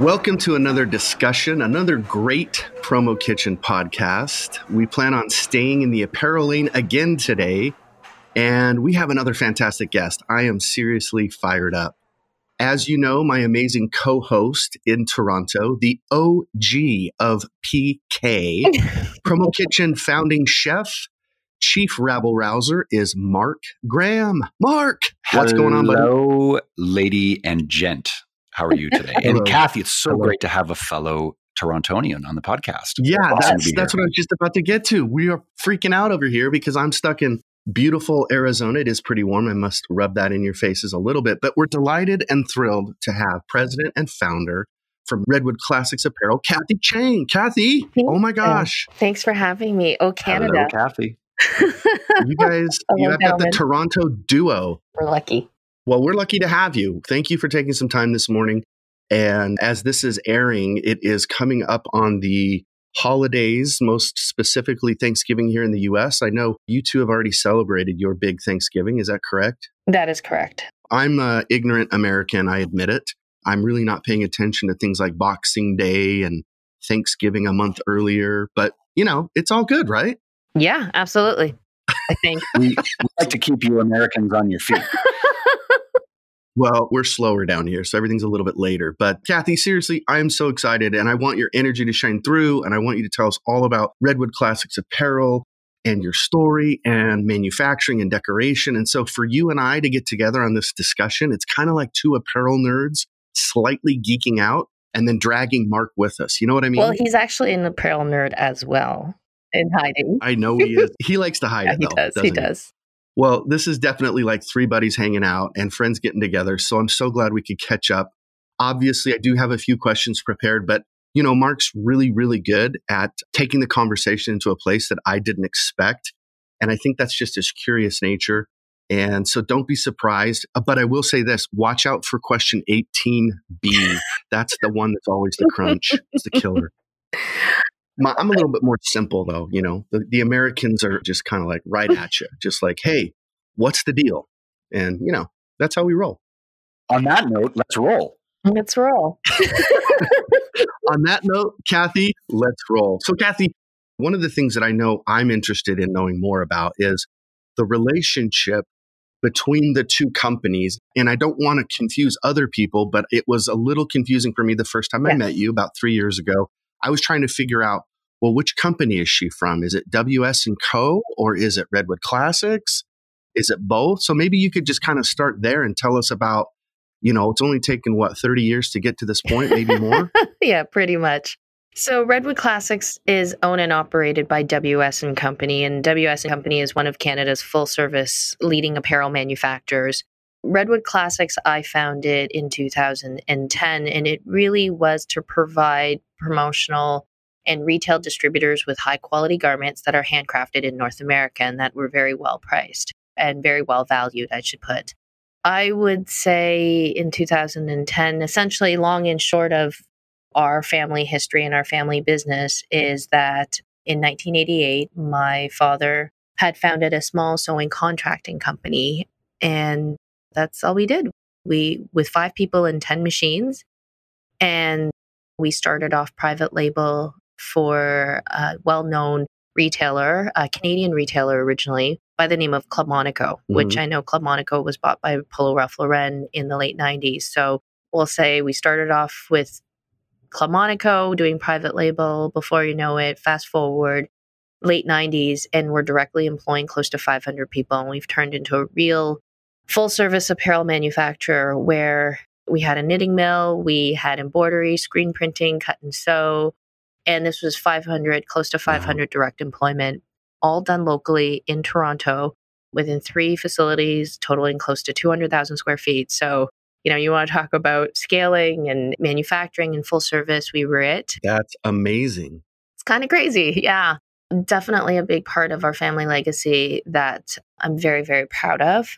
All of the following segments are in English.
Welcome to another discussion, another great Promo Kitchen podcast. We plan on staying in the apparel lane again today, and we have another fantastic guest. I am seriously fired up. As you know, my amazing co host in Toronto, the OG of PK, Promo Kitchen founding chef, chief rabble rouser is Mark Graham. Mark, what's going on, buddy? Hello, lady and gent. How are you today? and Kathy, it's so Hello. great to have a fellow Torontonian on the podcast. Yeah, awesome that's that's what I was just about to get to. We are freaking out over here because I'm stuck in beautiful Arizona. It is pretty warm. I must rub that in your faces a little bit, but we're delighted and thrilled to have president and founder from Redwood Classics Apparel, Kathy Chang. Kathy, Thank oh my gosh. You. Thanks for having me. Oh, Canada. Hello, Kathy. you guys, you have got the Toronto duo. We're lucky. Well, we're lucky to have you. Thank you for taking some time this morning. And as this is airing, it is coming up on the holidays, most specifically Thanksgiving here in the US. I know you two have already celebrated your big Thanksgiving. Is that correct? That is correct. I'm an ignorant American, I admit it. I'm really not paying attention to things like Boxing Day and Thanksgiving a month earlier, but you know, it's all good, right? Yeah, absolutely. I think we, we like to keep you Americans on your feet. Well, we're slower down here, so everything's a little bit later. But Kathy, seriously, I'm so excited and I want your energy to shine through. And I want you to tell us all about Redwood Classics apparel and your story and manufacturing and decoration. And so for you and I to get together on this discussion, it's kind of like two apparel nerds slightly geeking out and then dragging Mark with us. You know what I mean? Well, he's actually an apparel nerd as well in hiding. I know he is. He likes to hide. yeah, he though, does. He does. Well, this is definitely like three buddies hanging out and friends getting together. So I'm so glad we could catch up. Obviously, I do have a few questions prepared, but you know, Mark's really, really good at taking the conversation into a place that I didn't expect. And I think that's just his curious nature. And so don't be surprised. Uh, but I will say this watch out for question 18B. That's the one that's always the crunch, it's the killer. My, I'm a little bit more simple though. You know, the, the Americans are just kind of like right at you, just like, hey, what's the deal? And you know, that's how we roll. On that note, let's roll. Let's roll. On that note, Kathy, let's roll. So, Kathy, one of the things that I know I'm interested in knowing more about is the relationship between the two companies. And I don't want to confuse other people, but it was a little confusing for me the first time I met you about three years ago. I was trying to figure out, well, which company is she from? Is it WS and Co. or is it Redwood Classics? Is it both? So maybe you could just kind of start there and tell us about, you know, it's only taken what 30 years to get to this point, maybe more. yeah, pretty much. So Redwood Classics is owned and operated by WS and Company, and WS and Company is one of Canada's full-service leading apparel manufacturers. Redwood Classics I founded in 2010, and it really was to provide promotional and retail distributors with high quality garments that are handcrafted in North America and that were very well priced and very well valued, I should put. I would say in 2010, essentially, long and short of our family history and our family business, is that in 1988, my father had founded a small sewing contracting company. And that's all we did. We, with five people and 10 machines. And we started off private label for a well known retailer, a Canadian retailer originally, by the name of Club Monaco, mm-hmm. which I know Club Monaco was bought by Polo Ralph Lauren in the late 90s. So we'll say we started off with Club Monaco doing private label. Before you know it, fast forward late 90s, and we're directly employing close to 500 people. And we've turned into a real full service apparel manufacturer where we had a knitting mill, we had embroidery, screen printing, cut and sew, and this was 500, close to 500 wow. direct employment, all done locally in Toronto within three facilities, totaling close to 200,000 square feet. So, you know, you want to talk about scaling and manufacturing and full service, we were it. That's amazing. It's kind of crazy. Yeah. Definitely a big part of our family legacy that I'm very, very proud of.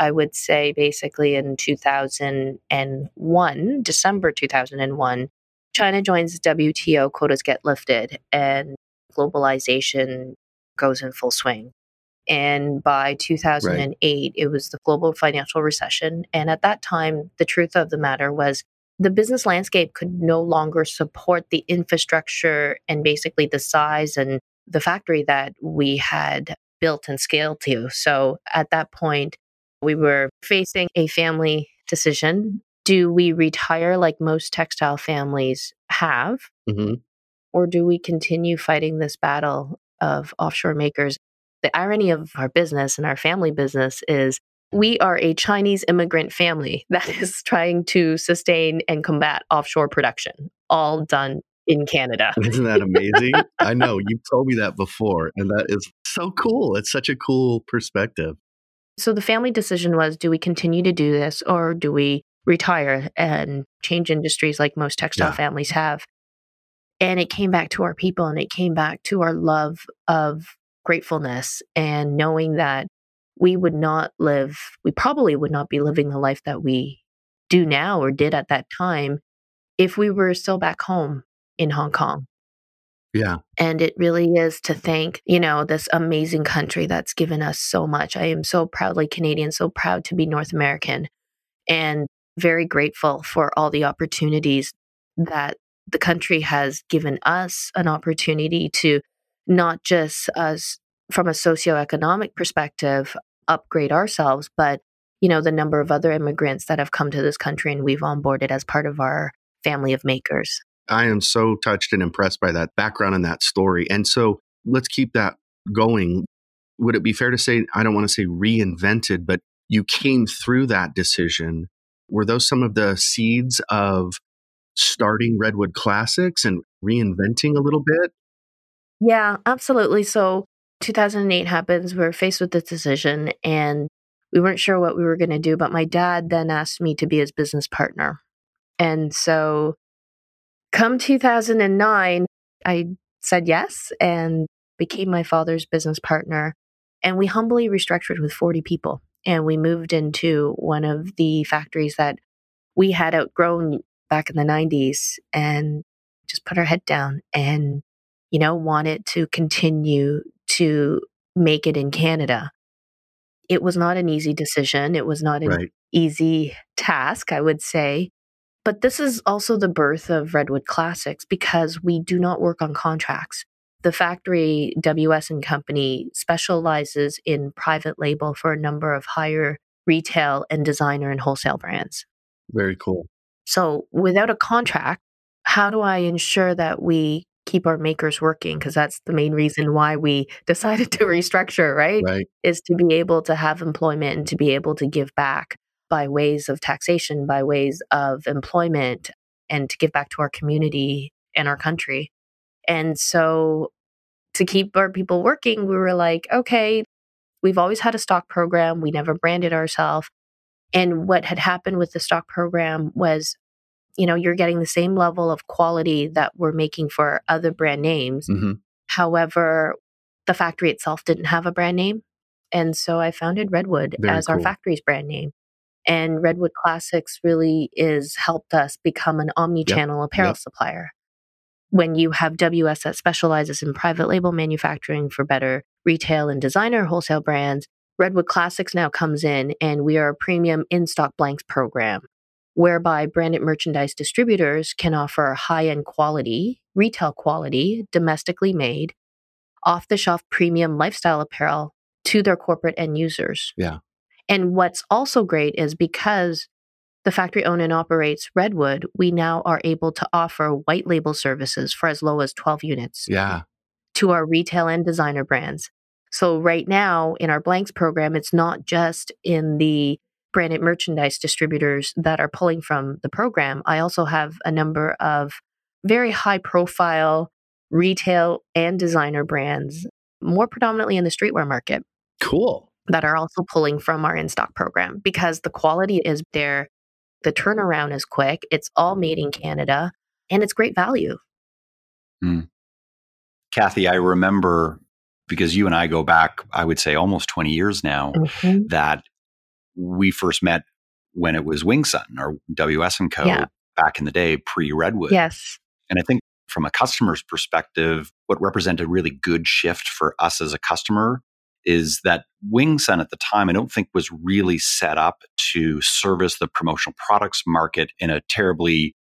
I would say basically in 2001, December 2001, China joins WTO, quotas get lifted, and globalization goes in full swing. And by 2008, right. it was the global financial recession. And at that time, the truth of the matter was the business landscape could no longer support the infrastructure and basically the size and the factory that we had built and scaled to. So at that point, we were facing a family decision. Do we retire like most textile families have? Mm-hmm. Or do we continue fighting this battle of offshore makers? The irony of our business and our family business is we are a Chinese immigrant family that is trying to sustain and combat offshore production, all done in Canada. Isn't that amazing? I know you've told me that before, and that is so cool. It's such a cool perspective. So the family decision was do we continue to do this or do we retire and change industries like most textile yeah. families have? And it came back to our people and it came back to our love of gratefulness and knowing that we would not live, we probably would not be living the life that we do now or did at that time if we were still back home in Hong Kong. Yeah. And it really is to thank, you know, this amazing country that's given us so much. I am so proudly Canadian, so proud to be North American, and very grateful for all the opportunities that the country has given us an opportunity to not just us from a socioeconomic perspective upgrade ourselves, but you know, the number of other immigrants that have come to this country and we've onboarded as part of our family of makers. I am so touched and impressed by that background and that story. And so let's keep that going. Would it be fair to say, I don't want to say reinvented, but you came through that decision? Were those some of the seeds of starting Redwood Classics and reinventing a little bit? Yeah, absolutely. So 2008 happens. We are faced with this decision and we weren't sure what we were going to do. But my dad then asked me to be his business partner. And so come 2009, I said yes and became my father's business partner. And we humbly restructured with 40 people. And we moved into one of the factories that we had outgrown back in the 90s and just put our head down and, you know, wanted to continue to make it in Canada. It was not an easy decision. It was not an right. easy task, I would say. But this is also the birth of Redwood Classics because we do not work on contracts. The factory, WS and Company, specializes in private label for a number of higher retail and designer and wholesale brands. Very cool. So, without a contract, how do I ensure that we keep our makers working because that's the main reason why we decided to restructure, right? Right. Is to be able to have employment and to be able to give back by ways of taxation, by ways of employment, and to give back to our community and our country. And so to keep our people working, we were like, okay, we've always had a stock program. We never branded ourselves. And what had happened with the stock program was you know, you're getting the same level of quality that we're making for other brand names. Mm-hmm. However, the factory itself didn't have a brand name. And so I founded Redwood Very as cool. our factory's brand name. And Redwood Classics really is helped us become an omni-channel yep. apparel yep. supplier. When you have WS that specializes in private label manufacturing for better retail and designer wholesale brands, Redwood Classics now comes in and we are a premium in stock blanks program whereby branded merchandise distributors can offer high end quality, retail quality, domestically made, off the shelf premium lifestyle apparel to their corporate end users. Yeah. And what's also great is because the factory owns and operates Redwood, we now are able to offer white label services for as low as 12 units. Yeah. To our retail and designer brands. So right now in our blanks program, it's not just in the branded merchandise distributors that are pulling from the program, I also have a number of very high profile retail and designer brands, more predominantly in the streetwear market. Cool. That are also pulling from our in stock program because the quality is there, the turnaround is quick, it's all made in Canada, and it's great value. Mm. Kathy, I remember because you and I go back, I would say almost 20 years now, mm-hmm. that we first met when it was Wingsun or WS and Co. Yeah. back in the day, pre Redwood. Yes. And I think from a customer's perspective, what represented a really good shift for us as a customer is that Wingsun at the time, I don't think was really set up to service the promotional products market in a terribly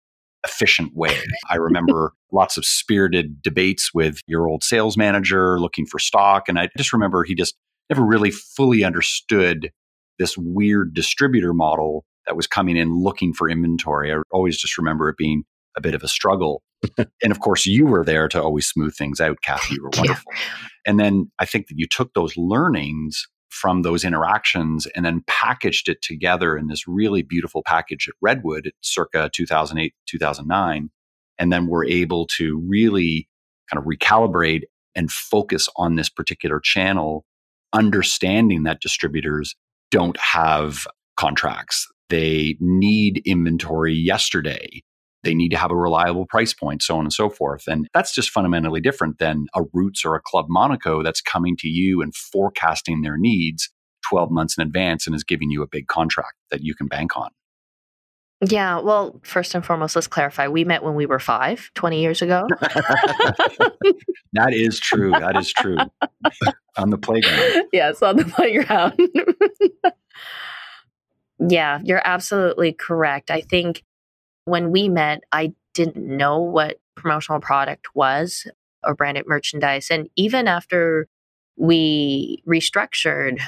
efficient way. I remember lots of spirited debates with your old sales manager looking for stock. And I just remember he just never really fully understood this weird distributor model that was coming in looking for inventory. I always just remember it being a bit of a struggle. And of course, you were there to always smooth things out, Kathy. You were wonderful. Yeah. And then I think that you took those learnings from those interactions and then packaged it together in this really beautiful package at Redwood circa 2008, 2009. And then we're able to really kind of recalibrate and focus on this particular channel, understanding that distributors don't have contracts. They need inventory yesterday. They need to have a reliable price point, so on and so forth. And that's just fundamentally different than a Roots or a Club Monaco that's coming to you and forecasting their needs 12 months in advance and is giving you a big contract that you can bank on. Yeah, well, first and foremost, let's clarify. We met when we were five, 20 years ago. that is true. That is true. on the playground. Yes, on the playground. yeah, you're absolutely correct. I think when we met, I didn't know what promotional product was or branded merchandise. And even after we restructured,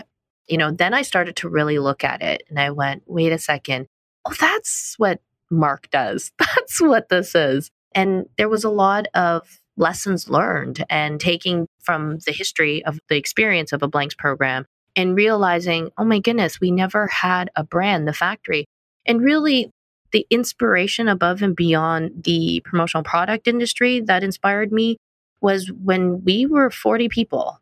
you know, then I started to really look at it and I went, wait a second. Oh, that's what Mark does. That's what this is. And there was a lot of lessons learned and taking from the history of the experience of a blanks program and realizing, oh my goodness, we never had a brand, the factory. And really, the inspiration above and beyond the promotional product industry that inspired me was when we were 40 people.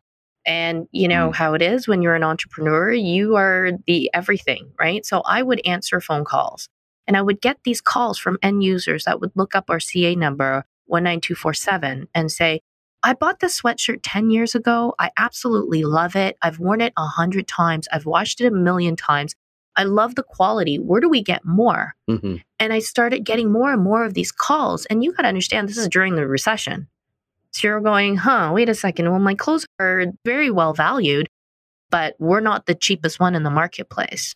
And you know mm. how it is when you're an entrepreneur, you are the everything, right? So I would answer phone calls and I would get these calls from end users that would look up our CA number 19247 and say, I bought this sweatshirt 10 years ago. I absolutely love it. I've worn it a hundred times. I've washed it a million times. I love the quality. Where do we get more? Mm-hmm. And I started getting more and more of these calls. And you got to understand, this is during the recession. So you're going, huh, wait a second. Well, my clothes are very well valued, but we're not the cheapest one in the marketplace.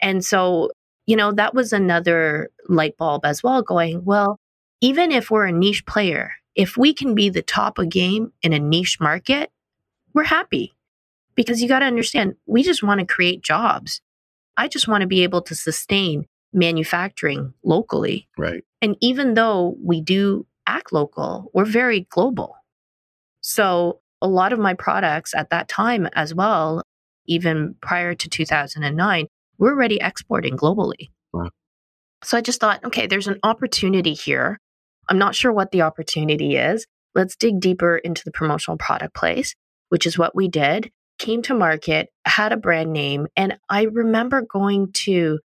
And so, you know, that was another light bulb as well going, well, even if we're a niche player, if we can be the top of game in a niche market, we're happy. Because you got to understand, we just want to create jobs. I just want to be able to sustain manufacturing locally. Right. And even though we do act local, we're very global. So a lot of my products at that time as well, even prior to 2009, we're already exporting globally. Wow. So I just thought, okay, there's an opportunity here. I'm not sure what the opportunity is. Let's dig deeper into the promotional product place, which is what we did came to market, had a brand name, and I remember going to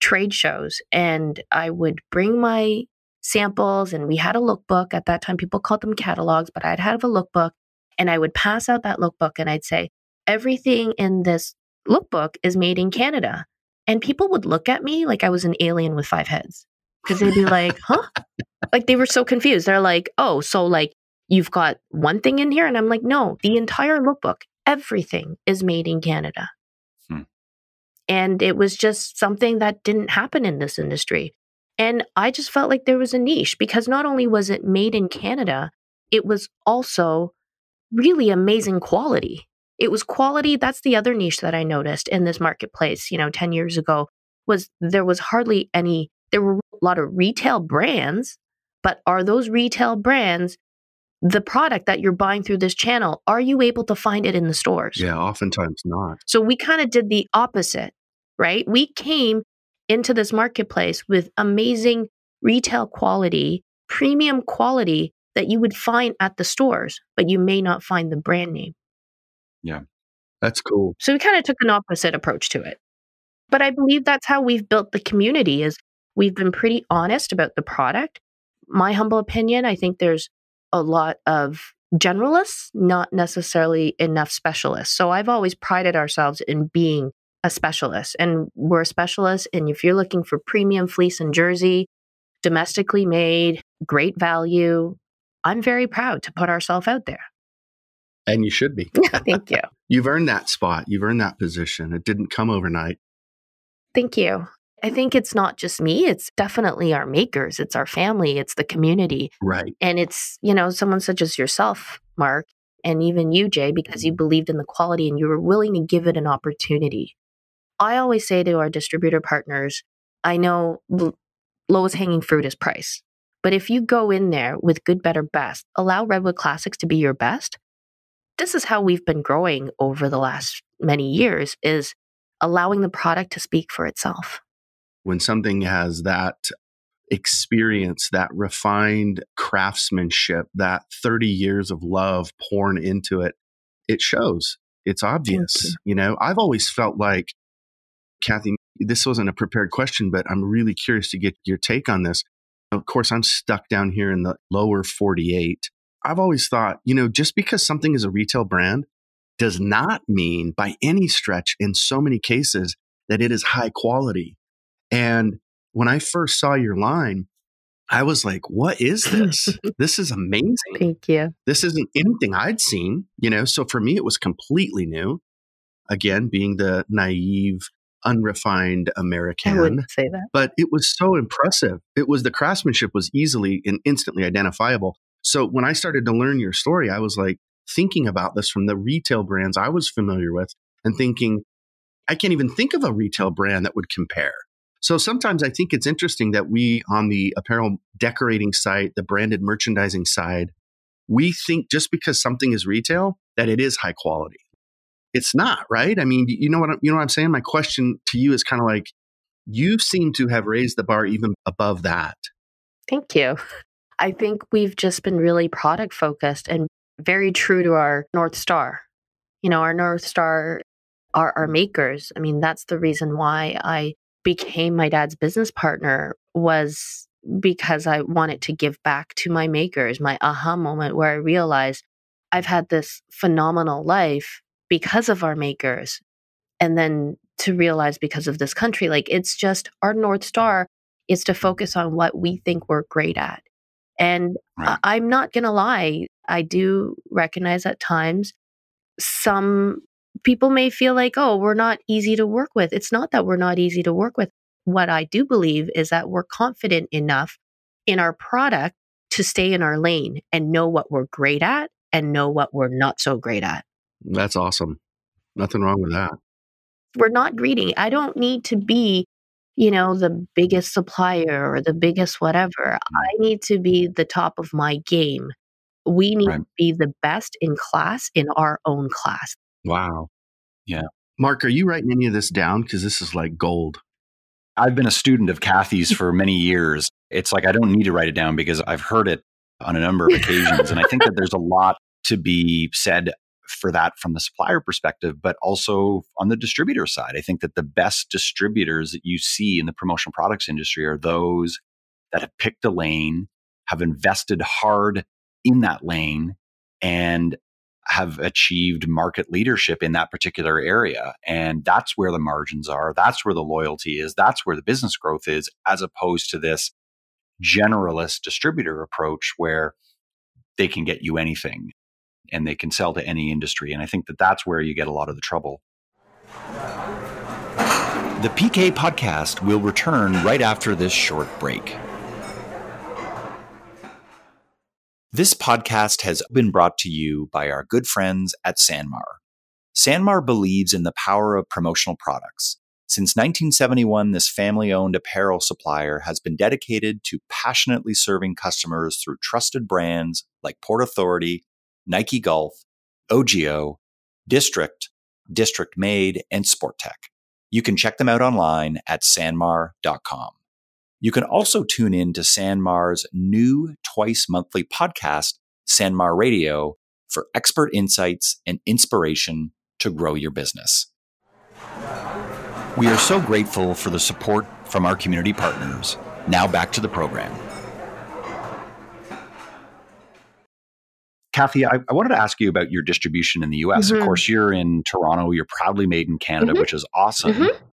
trade shows and I would bring my samples and we had a lookbook. At that time, people called them catalogs, but I'd have a lookbook and I would pass out that lookbook and I'd say, everything in this lookbook is made in Canada. And people would look at me like I was an alien with five heads because they'd be like, huh? Like they were so confused. They're like, oh, so like you've got one thing in here? And I'm like, no, the entire lookbook everything is made in Canada. Hmm. And it was just something that didn't happen in this industry. And I just felt like there was a niche because not only was it made in Canada, it was also really amazing quality. It was quality. That's the other niche that I noticed in this marketplace, you know, 10 years ago was there was hardly any, there were a lot of retail brands, but are those retail brands the product that you're buying through this channel, are you able to find it in the stores? Yeah, oftentimes not. So we kind of did the opposite, right? We came into this marketplace with amazing retail quality, premium quality that you would find at the stores, but you may not find the brand name. Yeah. That's cool. So we kind of took an opposite approach to it. But I believe that's how we've built the community is we've been pretty honest about the product. My humble opinion, I think there's a lot of generalists, not necessarily enough specialists. So I've always prided ourselves in being a specialist. And we're a specialist. And if you're looking for premium fleece and jersey, domestically made, great value, I'm very proud to put ourselves out there. And you should be. Thank you. You've earned that spot. You've earned that position. It didn't come overnight. Thank you. I think it's not just me, it's definitely our makers, it's our family, it's the community. Right. And it's, you know, someone such as yourself, Mark, and even you, Jay, because you believed in the quality and you were willing to give it an opportunity. I always say to our distributor partners, I know the lowest hanging fruit is price. But if you go in there with good, better, best, allow Redwood Classics to be your best. This is how we've been growing over the last many years is allowing the product to speak for itself when something has that experience, that refined craftsmanship, that 30 years of love poured into it, it shows. It's obvious. You. you know, I've always felt like, Kathy, this wasn't a prepared question, but I'm really curious to get your take on this. Of course, I'm stuck down here in the lower 48. I've always thought, you know, just because something is a retail brand does not mean by any stretch in so many cases that it is high quality. And when I first saw your line, I was like, what is this? this is amazing. Thank you. This isn't anything I'd seen, you know? So for me, it was completely new. Again, being the naive, unrefined American. I wouldn't say that. But it was so impressive. It was the craftsmanship was easily and instantly identifiable. So when I started to learn your story, I was like thinking about this from the retail brands I was familiar with and thinking, I can't even think of a retail brand that would compare. So sometimes I think it's interesting that we, on the apparel decorating side, the branded merchandising side, we think just because something is retail that it is high quality. It's not, right? I mean, you know what you know what I'm saying? My question to you is kind of like you seem to have raised the bar even above that. Thank you. I think we've just been really product focused and very true to our North Star. You know, our North Star are our makers. I mean, that's the reason why I became my dad's business partner was because I wanted to give back to my makers, my aha moment where I realized I've had this phenomenal life because of our makers. And then to realize because of this country, like it's just our North Star is to focus on what we think we're great at. And right. I- I'm not going to lie, I do recognize at times some people may feel like, oh, we're not easy to work with. It's not that we're not easy to work with. What I do believe is that we're confident enough in our product to stay in our lane and know what we're great at and know what we're not so great at. That's awesome. Nothing wrong with that. We're not greedy. I don't need to be, you know, the biggest supplier or the biggest whatever. I mm-hmm. need to be the top of my game. We need right. to be the best in class in our own class. Wow. Yeah. Mark, are you writing any of this down? Because this is like gold. I've been a student of Kathy's for many years. It's like I don't need to write it down because I've heard it on a number of occasions. and I think that there's a lot to be said for that from the supplier perspective, but also on the distributor side. I think that the best distributors that you see in the promotional products industry are those that have picked a lane, have invested hard in that lane, and have achieved market leadership in that particular area. And that's where the margins are. That's where the loyalty is. That's where the business growth is, as opposed to this generalist distributor approach where they can get you anything and they can sell to any industry. And I think that that's where you get a lot of the trouble. The PK podcast will return right after this short break. This podcast has been brought to you by our good friends at Sanmar. Sanmar believes in the power of promotional products. Since 1971, this family owned apparel supplier has been dedicated to passionately serving customers through trusted brands like Port Authority, Nike Golf, OGIO, District, District Made, and Sport-Tek. You can check them out online at sanmar.com. You can also tune in to Sanmar's new twice monthly podcast, Sanmar Radio, for expert insights and inspiration to grow your business. We are so grateful for the support from our community partners. Now back to the program. Kathy, I, I, wanted to ask you about your distribution in the US. Mm-hmm. Of course, you're in Toronto. You're proudly made in Canada, mm-hmm. which is awesome. Mm-hmm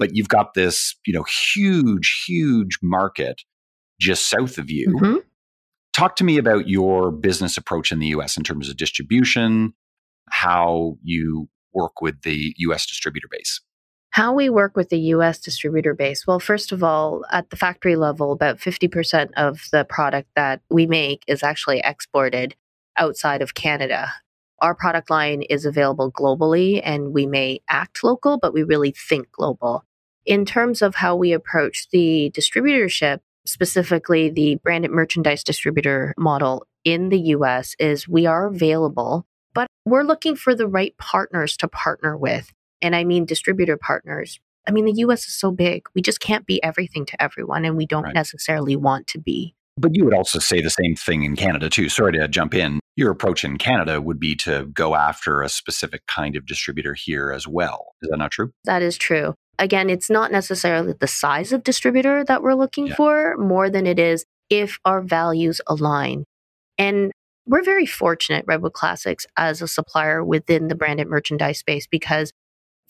but you've got this, you know, huge, huge market just south of you. Mm-hmm. Talk to me about your business approach in the US in terms of distribution, how you work with the US distributor base? How we work with the US distributor base? Well, first of all, at the factory level, about 50% of the product that we make is actually exported outside of Canada. Our product line is available globally and we may act local, but we really think global. In terms of how we approach the distributorship, specifically the branded merchandise distributor model in the US, is we are available, but we're looking for the right partners to partner with and I mean distributor partners. I mean, the US is so big. We just can't be everything to everyone, and we don't right. necessarily want to be. But you would also say the same thing in Canada, too. Sorry to jump in. Your approach in Canada would be to go after a specific kind of distributor here as well. Is that not true? That is true. Again, it's not necessarily the size of distributor that we're looking yeah. for more than it is if our values align. And we're very fortunate, Redwood Classics, as a supplier within the branded merchandise space because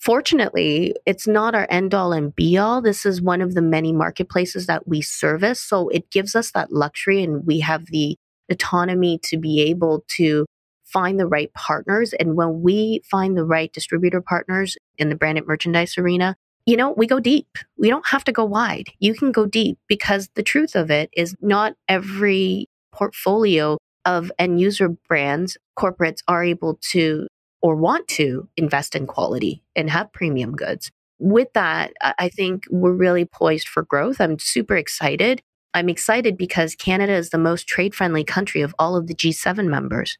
Fortunately, it's not our end all and be all. This is one of the many marketplaces that we service. So it gives us that luxury and we have the autonomy to be able to find the right partners. And when we find the right distributor partners in the branded merchandise arena, you know, we go deep. We don't have to go wide. You can go deep because the truth of it is not every portfolio of end user brands, corporates are able to or want to invest in quality and have premium goods. With that, I think we're really poised for growth. I'm super excited. I'm excited because Canada is the most trade friendly country of all of the G7 members.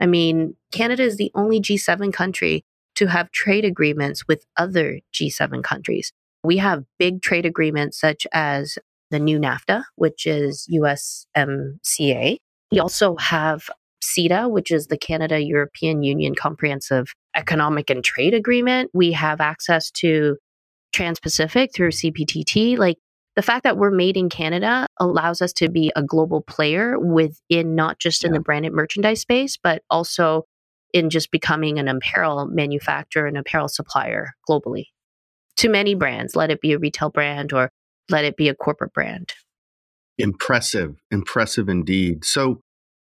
I mean, Canada is the only G7 country to have trade agreements with other G7 countries. We have big trade agreements such as the new NAFTA, which is USMCA. We also have CETA, which is the Canada European Union Comprehensive Economic and Trade Agreement. We have access to Trans Pacific through CPTT. Like the fact that we're made in Canada allows us to be a global player within not just in the branded merchandise space, but also in just becoming an apparel manufacturer and apparel supplier globally to many brands, let it be a retail brand or let it be a corporate brand. Impressive, impressive indeed. So,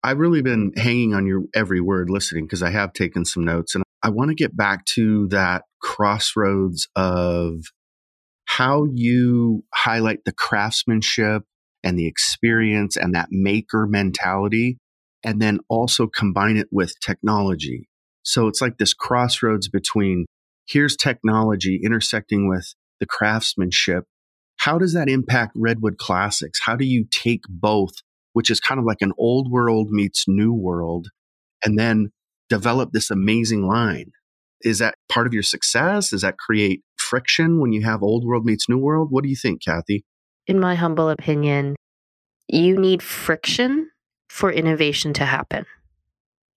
I've really been hanging on your every word listening because I have taken some notes and I want to get back to that crossroads of how you highlight the craftsmanship and the experience and that maker mentality, and then also combine it with technology. So it's like this crossroads between here's technology intersecting with the craftsmanship. How does that impact Redwood Classics? How do you take both which is kind of like an old world meets new world, and then develop this amazing line. Is that part of your success? Does that create friction when you have old world meets new world? What do you think, Kathy? In my humble opinion, you need friction for innovation to happen.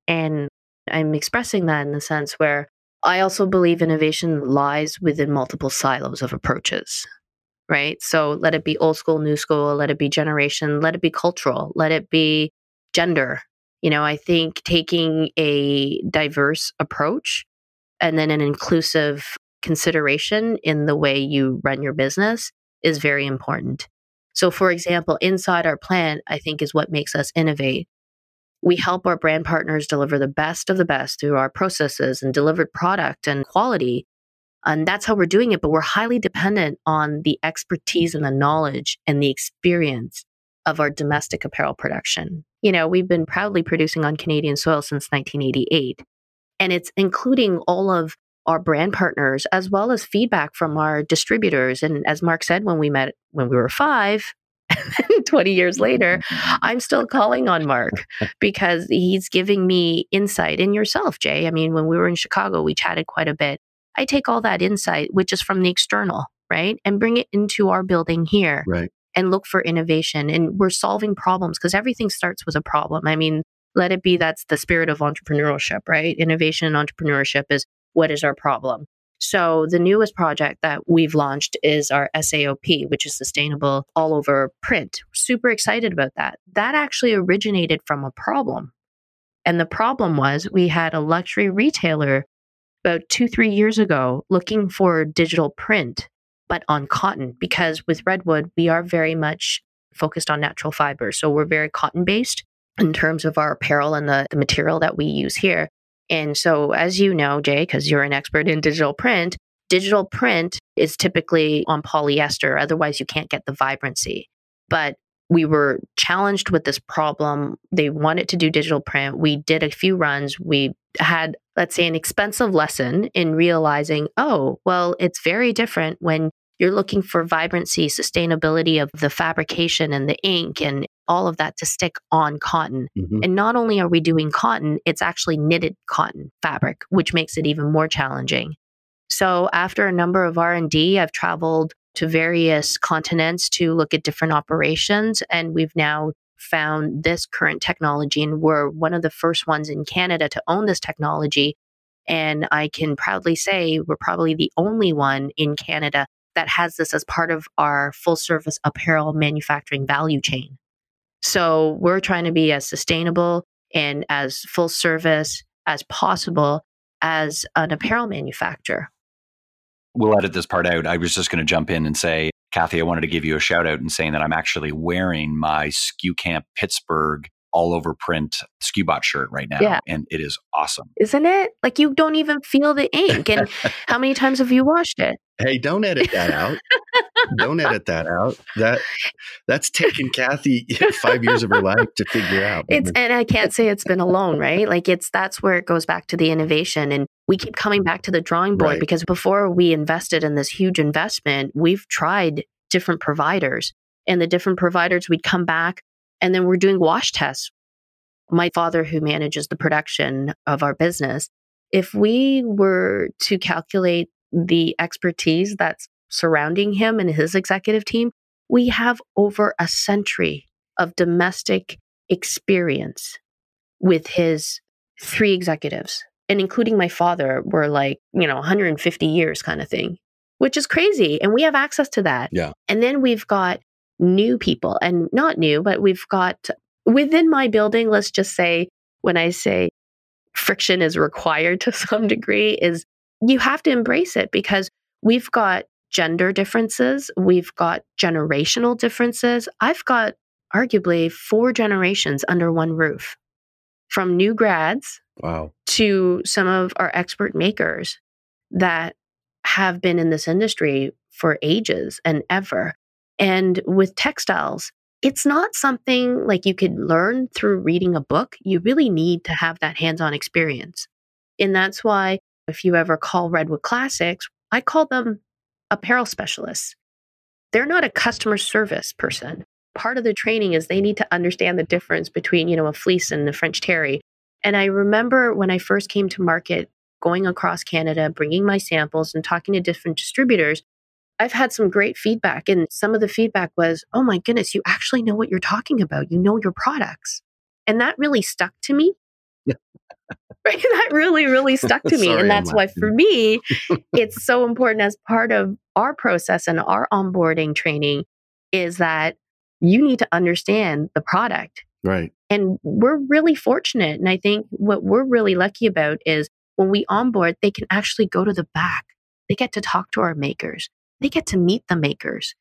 And I'm expressing that in the sense where I also believe innovation lies within multiple silos of approaches right? So let it be old school, new school, let it be generation, let it be cultural, let it be gender. You know, I think taking a diverse approach and then an inclusive consideration in the way you run your business is very important. So, for example, inside our plan, I think is what makes us innovate. We help our brand partners deliver the best of the best through our processes and delivered product and quality and that's how we're doing it. But we're highly dependent on the expertise and the knowledge and the experience of our domestic apparel production. You know, we've been proudly producing on Canadian soil since 1988. And it's including all of our brand partners as well as feedback from our distributors. And as Mark said when we met when we were five, 20 years later, I'm still calling on Mark because he's giving me insight in yourself, Jay. I mean, when we were in Chicago, we chatted quite a bit I take all that insight, which is from the external, right? And bring it into our building here. Right. And look for innovation. And we're solving problems because everything starts with a problem. I mean, let it be that's the spirit of entrepreneurship, right? Innovation and entrepreneurship is what is our problem? So the newest project that we've launched is our SAOP, which is sustainable all over print. Super excited about that. That actually originated from a problem. And the problem was we had a luxury retailer about two, three years ago looking for digital print, but on cotton, because with Redwood, we are very much focused on natural fibers. So we're very cotton based in terms of our apparel and the, the material that we use here. And so, as you know, Jay, because you're an expert in digital print, digital print is typically on polyester. Otherwise, you can't get the vibrancy. But we were challenged with this problem. They wanted to do digital print. We did a few runs. We had, let's say, an expensive lesson in realizing, oh, well, it's very different when you're looking for vibrancy, sustainability of the fabrication and the ink and all of that to stick on cotton. Mm-hmm. And not only are we doing cotton, it's actually knitted cotton fabric, which makes it even more challenging. So after a number of R&D, I've traveled to various continents to look at different operations and we've now found this current technology and we're one of the first ones in Canada to own this technology and I can proudly say we're probably the only one in Canada that has this as part of our full service apparel manufacturing value chain. So we're trying to be as sustainable and as full service as possible as an apparel manufacturer. We'll edit this part out. I was just going to jump in and say, Kathy, I wanted to give you a shout out and saying that I'm actually wearing my SKU Camp Pittsburgh all over print SKUBot shirt right now. Yeah. And it is awesome. Isn't it? Like you don't even feel the ink. And how many times have you washed it? Hey, don't edit that out. don't edit that out. That that's taken Kathy five years of her life to figure out. It's and I can't say it's been alone, right? Like it's that's where it goes back to the innovation. And we keep coming back to the drawing board right. because before we invested in this huge investment, we've tried different providers. And the different providers, we'd come back and then we're doing wash tests. My father, who manages the production of our business, if we were to calculate the expertise that's surrounding him and his executive team, we have over a century of domestic experience with his three executives. And including my father, were like, you know, 150 years kind of thing, which is crazy. And we have access to that. Yeah. And then we've got new people and not new, but we've got within my building, let's just say, when I say friction is required to some degree, is you have to embrace it because we've got gender differences, we've got generational differences. I've got arguably four generations under one roof from new grads wow. to some of our expert makers that have been in this industry for ages and ever. And with textiles, it's not something like you could learn through reading a book. You really need to have that hands on experience. And that's why, if you ever call Redwood Classics, I call them apparel specialists. They're not a customer service person. Part of the training is they need to understand the difference between, you know, a fleece and a French terry. And I remember when I first came to market, going across Canada, bringing my samples and talking to different distributors, I've had some great feedback. And some of the feedback was, oh my goodness, you actually know what you're talking about. You know your products. And that really stuck to me. right? That really, really stuck to me. Sorry, and that's why for me, it's so important as part of our process and our onboarding training is that you need to understand the product. Right. And we're really fortunate. And I think what we're really lucky about is when we onboard, they can actually go to the back. They get to talk to our makers they get to meet the makers.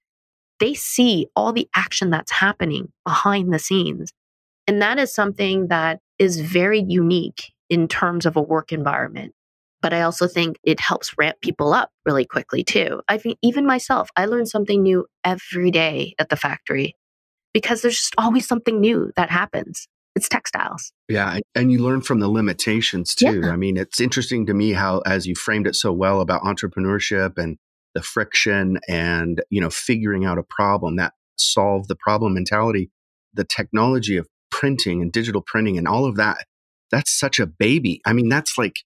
They see all the action that's happening behind the scenes. And that is something that is very unique in terms of a work environment. But I also think it helps ramp people up really quickly too. I think even myself, I learn something new every day at the factory because there's just always something new that happens. It's textiles. Yeah. And you learn from the limitations too. Yeah. I mean, it's interesting to me how, as you framed it so well about entrepreneurship and the friction and you know figuring out a problem that solve the problem mentality the technology of printing and digital printing and all of that that's such a baby. I mean that's like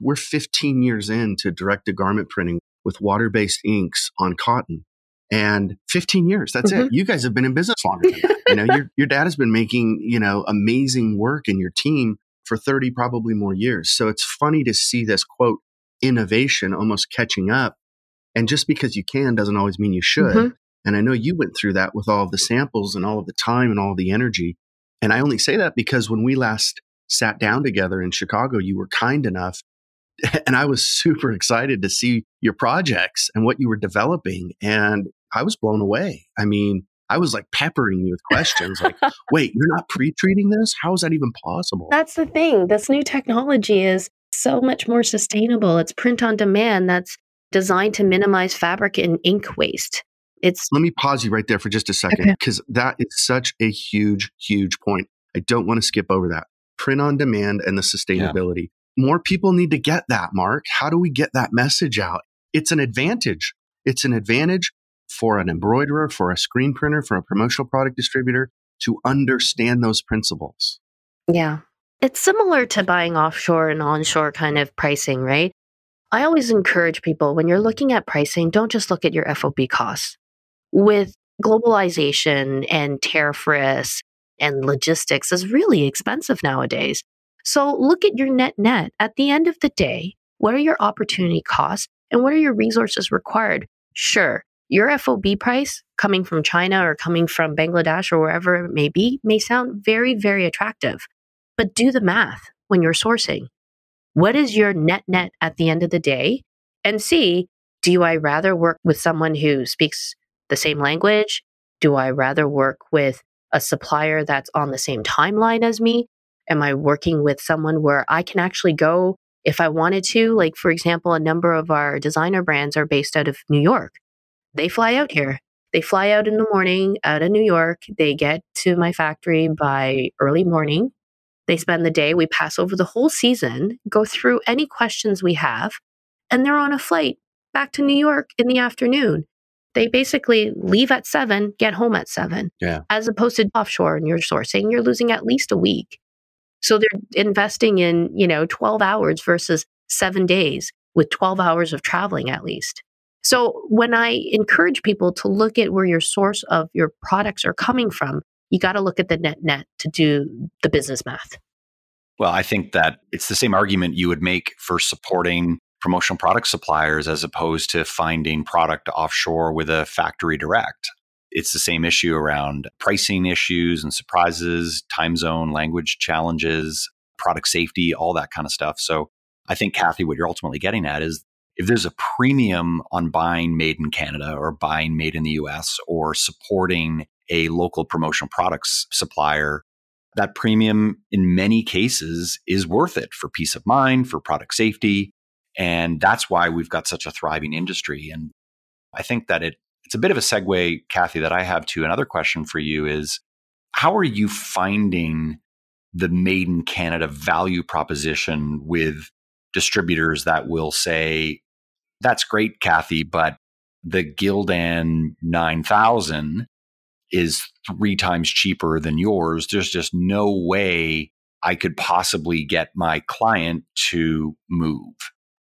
we're 15 years into direct to garment printing with water based inks on cotton and 15 years that's mm-hmm. it you guys have been in business longer than that. You know your, your dad has been making you know amazing work in your team for 30 probably more years. So it's funny to see this quote innovation almost catching up and just because you can doesn't always mean you should. Mm-hmm. And I know you went through that with all of the samples and all of the time and all the energy. And I only say that because when we last sat down together in Chicago, you were kind enough. And I was super excited to see your projects and what you were developing. And I was blown away. I mean, I was like peppering you with questions like, wait, you're not pre treating this? How is that even possible? That's the thing. This new technology is so much more sustainable. It's print on demand that's designed to minimize fabric and ink waste. It's Let me pause you right there for just a second because okay. that is such a huge, huge point. I don't want to skip over that. Print on demand and the sustainability. Yeah. More people need to get that, Mark. How do we get that message out? It's an advantage. It's an advantage for an embroiderer, for a screen printer, for a promotional product distributor to understand those principles. Yeah. It's similar to buying offshore and onshore kind of pricing, right? I always encourage people when you're looking at pricing, don't just look at your FOB costs. With globalization and tariff risks and logistics is really expensive nowadays. So look at your net net. At the end of the day, what are your opportunity costs and what are your resources required? Sure, your FOB price coming from China or coming from Bangladesh or wherever it may be may sound very, very attractive. But do the math when you're sourcing. What is your net net at the end of the day? And see, do I rather work with someone who speaks the same language? Do I rather work with a supplier that's on the same timeline as me? Am I working with someone where I can actually go if I wanted to? Like, for example, a number of our designer brands are based out of New York. They fly out here. They fly out in the morning out of New York. They get to my factory by early morning. They spend the day, we pass over the whole season, go through any questions we have, and they're on a flight back to New York in the afternoon. They basically leave at seven, get home at seven. Yeah. As opposed to offshore and you're sourcing, you're losing at least a week. So they're investing in, you know, 12 hours versus seven days with 12 hours of traveling at least. So when I encourage people to look at where your source of your products are coming from, you got to look at the net net to do the business math. Well, I think that it's the same argument you would make for supporting promotional product suppliers as opposed to finding product offshore with a factory direct. It's the same issue around pricing issues and surprises, time zone, language challenges, product safety, all that kind of stuff. So I think, Kathy, what you're ultimately getting at is if there's a premium on buying made in Canada or buying made in the US or supporting a local promotional products supplier, that premium in many cases is worth it for peace of mind, for product safety. And that's why we've got such a thriving industry. And I think that it, it's a bit of a segue, Kathy, that I have to another question for you is how are you finding the made in Canada value proposition with distributors that will say, that's great, Kathy, but the Gildan 9000 is three times cheaper than yours. There's just no way I could possibly get my client to move.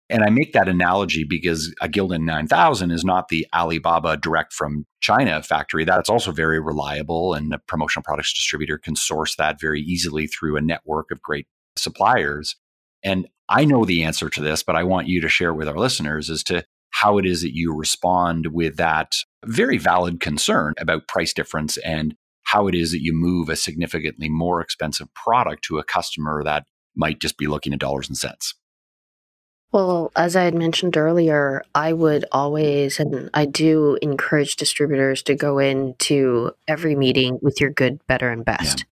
And I make that analogy because a Gildan 9000 is not the Alibaba direct from China factory. That's also very reliable, and a promotional products distributor can source that very easily through a network of great suppliers. And I know the answer to this, but I want you to share with our listeners as to how it is that you respond with that very valid concern about price difference and how it is that you move a significantly more expensive product to a customer that might just be looking at dollars and cents. Well, as I had mentioned earlier, I would always, and I do encourage distributors to go into every meeting with your good, better, and best.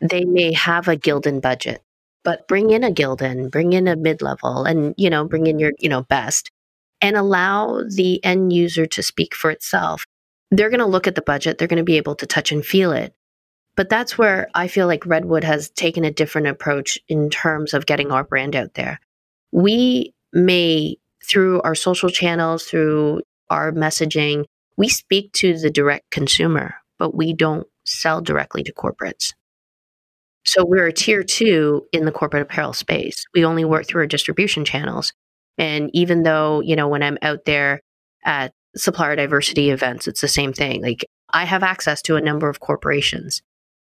Yeah. They may have a Gildan budget, but bring in a Gildan, bring in a mid level, and, you know, bring in your, you know, best and allow the end user to speak for itself. They're going to look at the budget, they're going to be able to touch and feel it. But that's where I feel like Redwood has taken a different approach in terms of getting our brand out there. We may, through our social channels, through our messaging, we speak to the direct consumer, but we don't sell directly to corporates. So we're a tier two in the corporate apparel space. We only work through our distribution channels. And even though, you know, when I'm out there at supplier diversity events, it's the same thing. Like I have access to a number of corporations,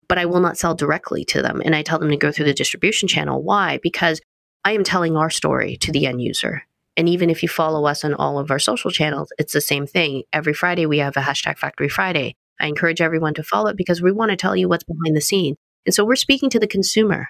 but I will not sell directly to them. And I tell them to go through the distribution channel. Why? Because I am telling our story to the end user. And even if you follow us on all of our social channels, it's the same thing. Every Friday, we have a hashtag Factory Friday. I encourage everyone to follow it because we want to tell you what's behind the scene. And so we're speaking to the consumer,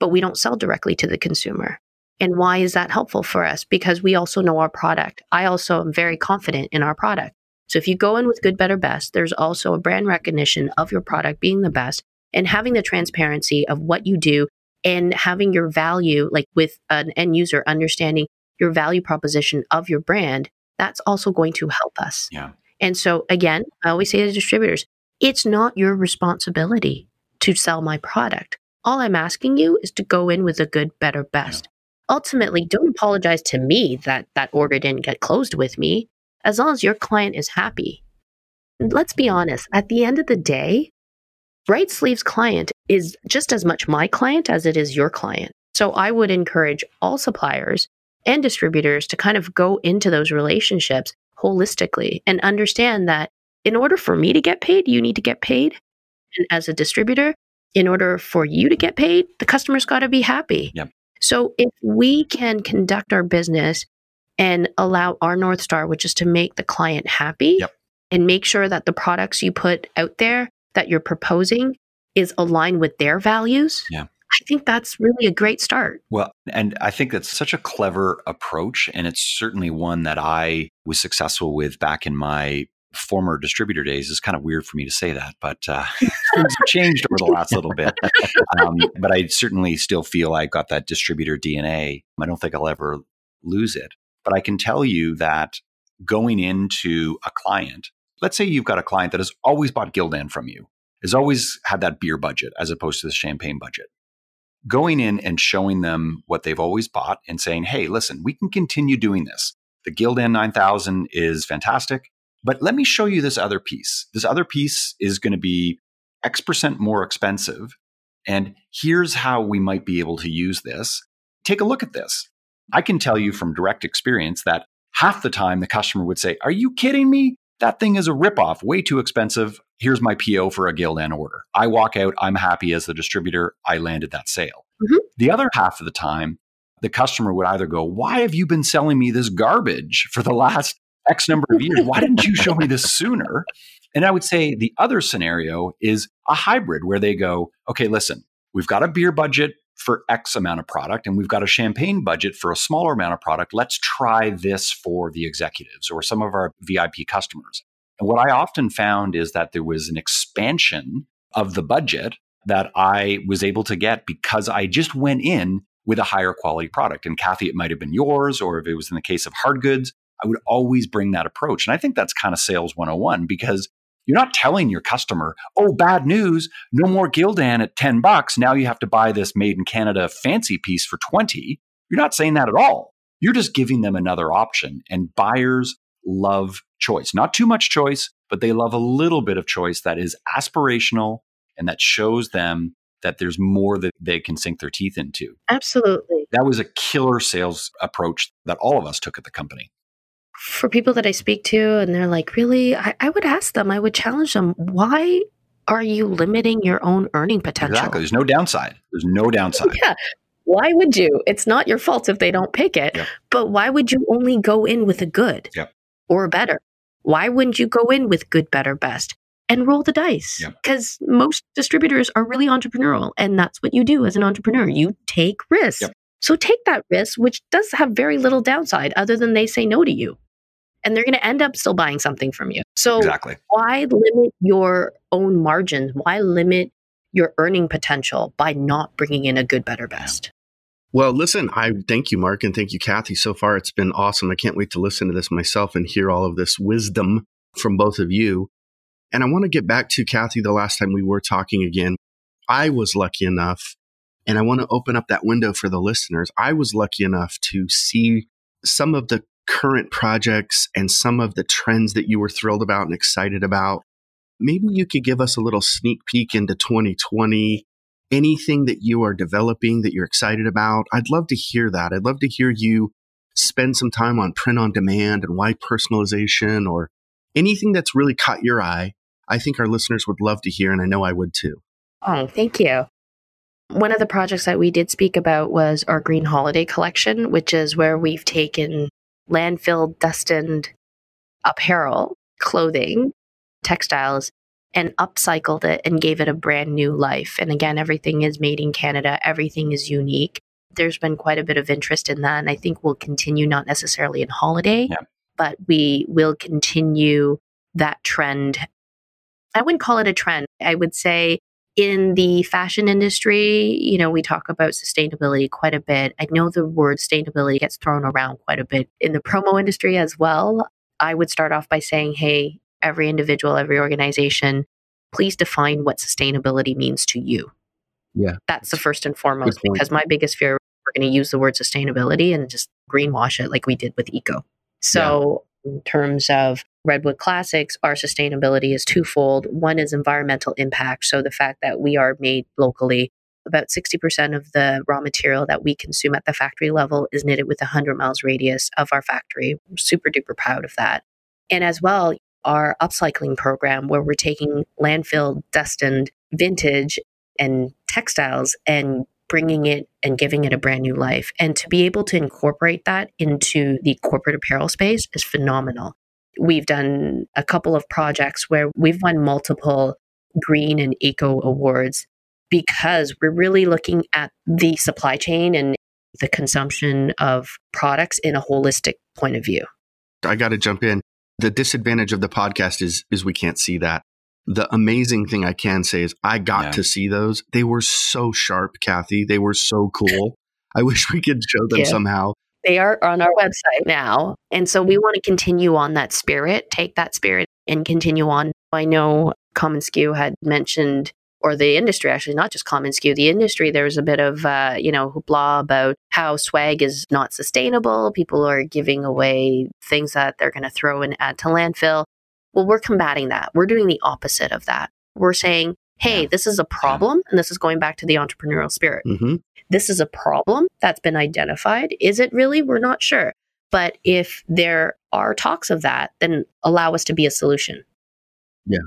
but we don't sell directly to the consumer. And why is that helpful for us? Because we also know our product. I also am very confident in our product. So if you go in with good, better, best, there's also a brand recognition of your product being the best and having the transparency of what you do and having your value, like with an end user understanding your value proposition of your brand, that's also going to help us. Yeah. And so again, I always say to distributors, it's not your responsibility to sell my product. All I'm asking you is to go in with a good, better, best. Yeah. Ultimately, don't apologize to me that that order didn't get closed with me. As long as your client is happy. Let's be honest, at the end of the day, Bright Sleeves client is just as much my client as it is your client. So I would encourage all suppliers and distributors to kind of go into those relationships holistically and understand that in order for me to get paid, you need to get paid. And as a distributor, in order for you to get paid, the customer's got to be happy. Yep. So if we can conduct our business and allow our North Star, which is to make the client happy yep. and make sure that the products you put out there that you're proposing is aligned with their values. Yeah. I think that's really a great start. Well, and I think that's such a clever approach. And it's certainly one that I was successful with back in my former distributor days. It's kind of weird for me to say that, but uh, things have changed over the last little bit. Um, but I certainly still feel I got that distributor DNA. I don't think I'll ever lose it. But I can tell you that going into a client, let's say you've got a client that has always bought Gildan from you, has always had that beer budget as opposed to the champagne budget going in and showing them what they've always bought and saying, hey, listen, we can continue doing this. The Gildan 9000 is fantastic, but let me show you this other piece. This other piece is going to be X percent more expensive. And here's how we might be able to use this. Take a look at this. I can tell you from direct experience that half the time the customer would say, Are you kidding me? That thing is a ripoff, way too expensive. Here's my PO for a Gildan order. I walk out, I'm happy as the distributor, I landed that sale. Mm-hmm. The other half of the time, the customer would either go, Why have you been selling me this garbage for the last X number of years? Why didn't you show me this sooner? And I would say the other scenario is a hybrid where they go, Okay, listen, we've got a beer budget for X amount of product and we've got a champagne budget for a smaller amount of product. Let's try this for the executives or some of our VIP customers. And what I often found is that there was an expansion of the budget that I was able to get because I just went in with a higher quality product. And Kathy, it might have been yours, or if it was in the case of hard goods, I would always bring that approach. And I think that's kind of sales 101 because you're not telling your customer, oh, bad news, no more Gildan at 10 bucks. Now you have to buy this made in Canada fancy piece for 20. You're not saying that at all. You're just giving them another option. And buyers love choice. Not too much choice, but they love a little bit of choice that is aspirational and that shows them that there's more that they can sink their teeth into. Absolutely. That was a killer sales approach that all of us took at the company for people that I speak to and they're like, really, I, I would ask them, I would challenge them, why are you limiting your own earning potential? Exactly. There's no downside. There's no oh, downside. yeah. Why would you? It's not your fault if they don't pick it, yep. but why would you only go in with a good yep. or a better? Why wouldn't you go in with good, better, best and roll the dice? Because yep. most distributors are really entrepreneurial, and that's what you do as an entrepreneur. You take risks. So take that risk, which does have very little downside other than they say no to you and they're going to end up still buying something from you. So exactly. why limit your own margins? Why limit your earning potential by not bringing in a good, better, best? Well, listen, I thank you, Mark, and thank you, Kathy. So far, it's been awesome. I can't wait to listen to this myself and hear all of this wisdom from both of you. And I want to get back to Kathy the last time we were talking again. I was lucky enough, and I want to open up that window for the listeners. I was lucky enough to see some of the current projects and some of the trends that you were thrilled about and excited about. Maybe you could give us a little sneak peek into 2020. Anything that you are developing that you're excited about, I'd love to hear that. I'd love to hear you spend some time on print on demand and why personalization or anything that's really caught your eye. I think our listeners would love to hear, and I know I would too. Oh, thank you. One of the projects that we did speak about was our Green Holiday Collection, which is where we've taken landfill destined apparel, clothing, textiles, and upcycled it and gave it a brand new life. And again, everything is made in Canada, everything is unique. There's been quite a bit of interest in that. And I think we'll continue, not necessarily in holiday, yeah. but we will continue that trend. I wouldn't call it a trend. I would say in the fashion industry, you know, we talk about sustainability quite a bit. I know the word sustainability gets thrown around quite a bit in the promo industry as well. I would start off by saying, hey, every individual, every organization, please define what sustainability means to you. Yeah. That's the first and foremost because my biggest fear we're going to use the word sustainability and just greenwash it like we did with eco. So, yeah. in terms of Redwood Classics, our sustainability is twofold. One is environmental impact. So, the fact that we are made locally, about 60% of the raw material that we consume at the factory level is knitted with a 100 miles radius of our factory. We're super duper proud of that. And as well, our upcycling program, where we're taking landfill destined vintage and textiles and bringing it and giving it a brand new life. And to be able to incorporate that into the corporate apparel space is phenomenal. We've done a couple of projects where we've won multiple green and eco awards because we're really looking at the supply chain and the consumption of products in a holistic point of view. I got to jump in. The disadvantage of the podcast is is we can't see that the amazing thing I can say is I got yeah. to see those. They were so sharp, Kathy. They were so cool. I wish we could show them yeah. somehow. They are on our website now. And so we want to continue on that spirit, take that spirit and continue on. I know commonsku had mentioned or the industry actually not just commonsku the industry there was a bit of uh, you know hoopla about how swag is not sustainable people are giving away things that they're going to throw and add to landfill well, we're combating that. We're doing the opposite of that. We're saying, hey, yeah. this is a problem. And this is going back to the entrepreneurial spirit. Mm-hmm. This is a problem that's been identified. Is it really? We're not sure. But if there are talks of that, then allow us to be a solution. Yeah.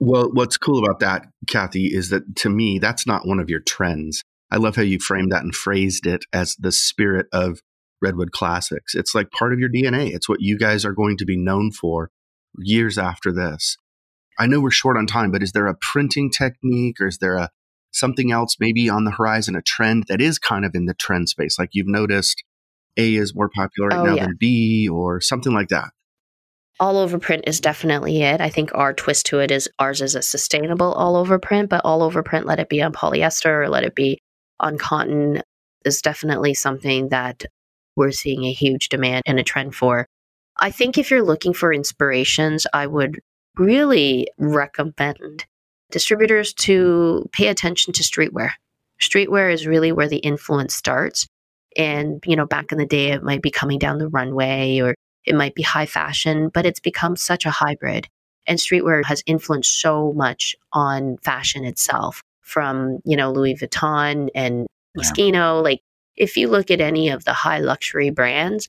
Well, what's cool about that, Kathy, is that to me, that's not one of your trends. I love how you framed that and phrased it as the spirit of Redwood Classics. It's like part of your DNA. It's what you guys are going to be known for years after this. I know we're short on time, but is there a printing technique or is there a something else maybe on the horizon, a trend that is kind of in the trend space? Like you've noticed A is more popular right oh, now yeah. than B or something like that. All over print is definitely it. I think our twist to it is ours is a sustainable all over print, but all over print, let it be on polyester or let it be on cotton, is definitely something that we're seeing a huge demand and a trend for. I think if you're looking for inspirations, I would really recommend distributors to pay attention to streetwear. Streetwear is really where the influence starts. And, you know, back in the day, it might be coming down the runway or it might be high fashion, but it's become such a hybrid. And streetwear has influenced so much on fashion itself from, you know, Louis Vuitton and Moschino. Yeah. Like, if you look at any of the high luxury brands,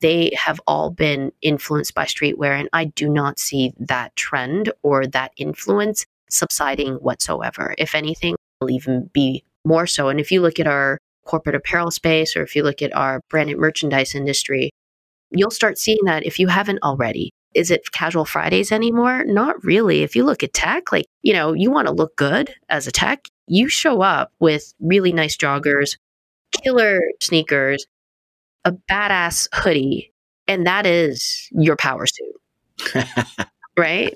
they have all been influenced by streetwear. And I do not see that trend or that influence subsiding whatsoever. If anything, will even be more so. And if you look at our corporate apparel space or if you look at our branded merchandise industry, you'll start seeing that if you haven't already. Is it casual Fridays anymore? Not really. If you look at tech, like, you know, you want to look good as a tech, you show up with really nice joggers, killer sneakers, a badass hoodie, and that is your power suit. right?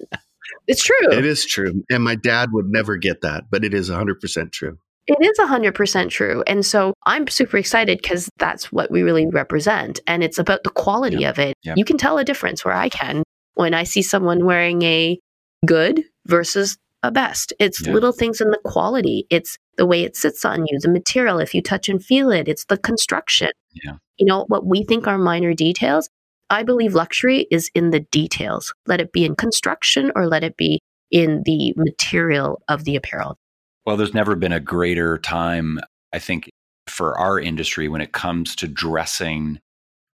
It's true. It is true. And my dad would never get that, but it is 100% true. It is 100% true. And so I'm super excited because that's what we really represent. And it's about the quality yep. of it. Yep. You can tell a difference where I can when I see someone wearing a good versus a best. It's yeah. little things in the quality. It's the way it sits on you, the material, if you touch and feel it, it's the construction. Yeah. You know, what we think are minor details, I believe luxury is in the details. Let it be in construction or let it be in the material of the apparel. Well, there's never been a greater time, I think, for our industry when it comes to dressing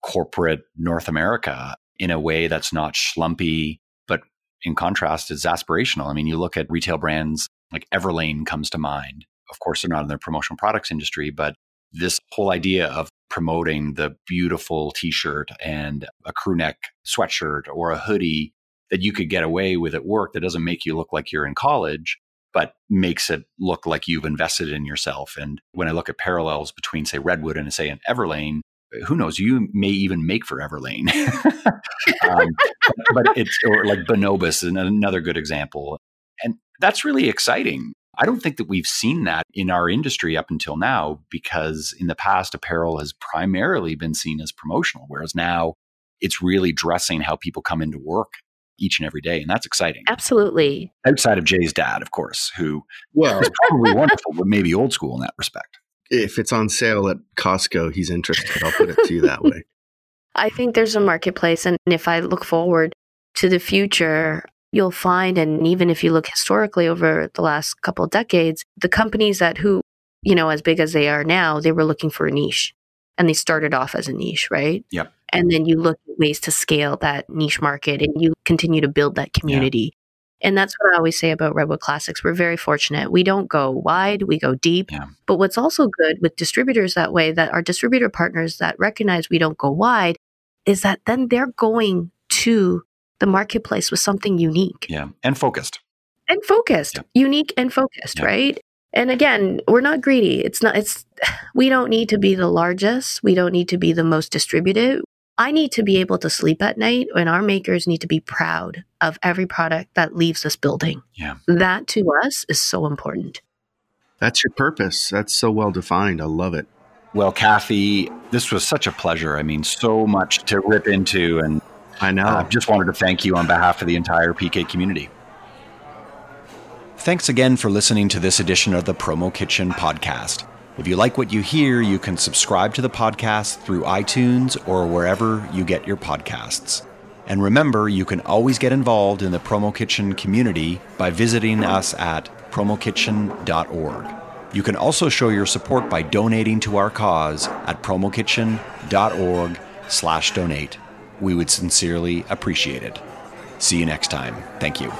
corporate North America in a way that's not schlumpy, but in contrast, is aspirational. I mean, you look at retail brands like Everlane comes to mind. Of course, they're not in the promotional products industry, but this whole idea of promoting the beautiful t-shirt and a crew neck sweatshirt or a hoodie that you could get away with at work that doesn't make you look like you're in college but makes it look like you've invested in yourself and when i look at parallels between say redwood and say an everlane who knows? You may even make for Everlane, um, but it's or like Bonobos is another good example, and that's really exciting. I don't think that we've seen that in our industry up until now because in the past, apparel has primarily been seen as promotional, whereas now it's really dressing how people come into work each and every day. And that's exciting. Absolutely. Outside of Jay's dad, of course, who well, is probably wonderful, but maybe old school in that respect. If it's on sale at Costco, he's interested. I'll put it to you that way. I think there's a marketplace. And if I look forward to the future, you'll find, and even if you look historically over the last couple of decades, the companies that who, you know, as big as they are now, they were looking for a niche and they started off as a niche, right? Yep. And then you look at ways to scale that niche market and you continue to build that community. Yeah. And that's what I always say about Redwood Classics. We're very fortunate. We don't go wide, we go deep. Yeah. But what's also good with distributors that way, that our distributor partners that recognize we don't go wide, is that then they're going to the marketplace with something unique. Yeah. And focused. And focused. Yeah. Unique and focused, right? And again, we're not greedy. It's not, it's, we don't need to be the largest. We don't need to be the most distributed. I need to be able to sleep at night and our makers need to be proud of every product that leaves this building. Yeah. That to us is so important. That's your purpose. That's so well defined. I love it. Well, Kathy, this was such a pleasure. I mean, so much to rip into. And I know. I uh, just wanted to thank you on behalf of the entire PK community. Thanks again for listening to this edition of the Promo Kitchen podcast. If you like what you hear, you can subscribe to the podcast through iTunes or wherever you get your podcasts. And remember, you can always get involved in the Promo Kitchen community by visiting us at promokitchen.org. You can also show your support by donating to our cause at promokitchen.org/donate. We would sincerely appreciate it. See you next time. Thank you.